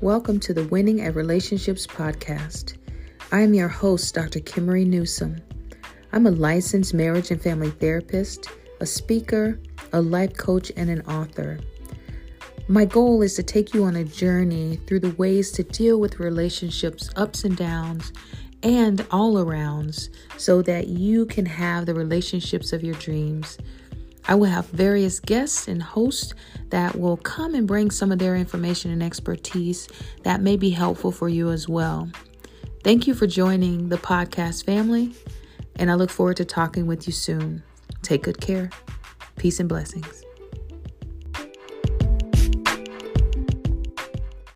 Welcome to the Winning at Relationships podcast. I am your host, Dr. Kimmery Newsom. I'm a licensed marriage and family therapist, a speaker, a life coach, and an author. My goal is to take you on a journey through the ways to deal with relationships, ups and downs, and all arounds, so that you can have the relationships of your dreams. I will have various guests and hosts that will come and bring some of their information and expertise that may be helpful for you as well. Thank you for joining the podcast family, and I look forward to talking with you soon. Take good care. Peace and blessings.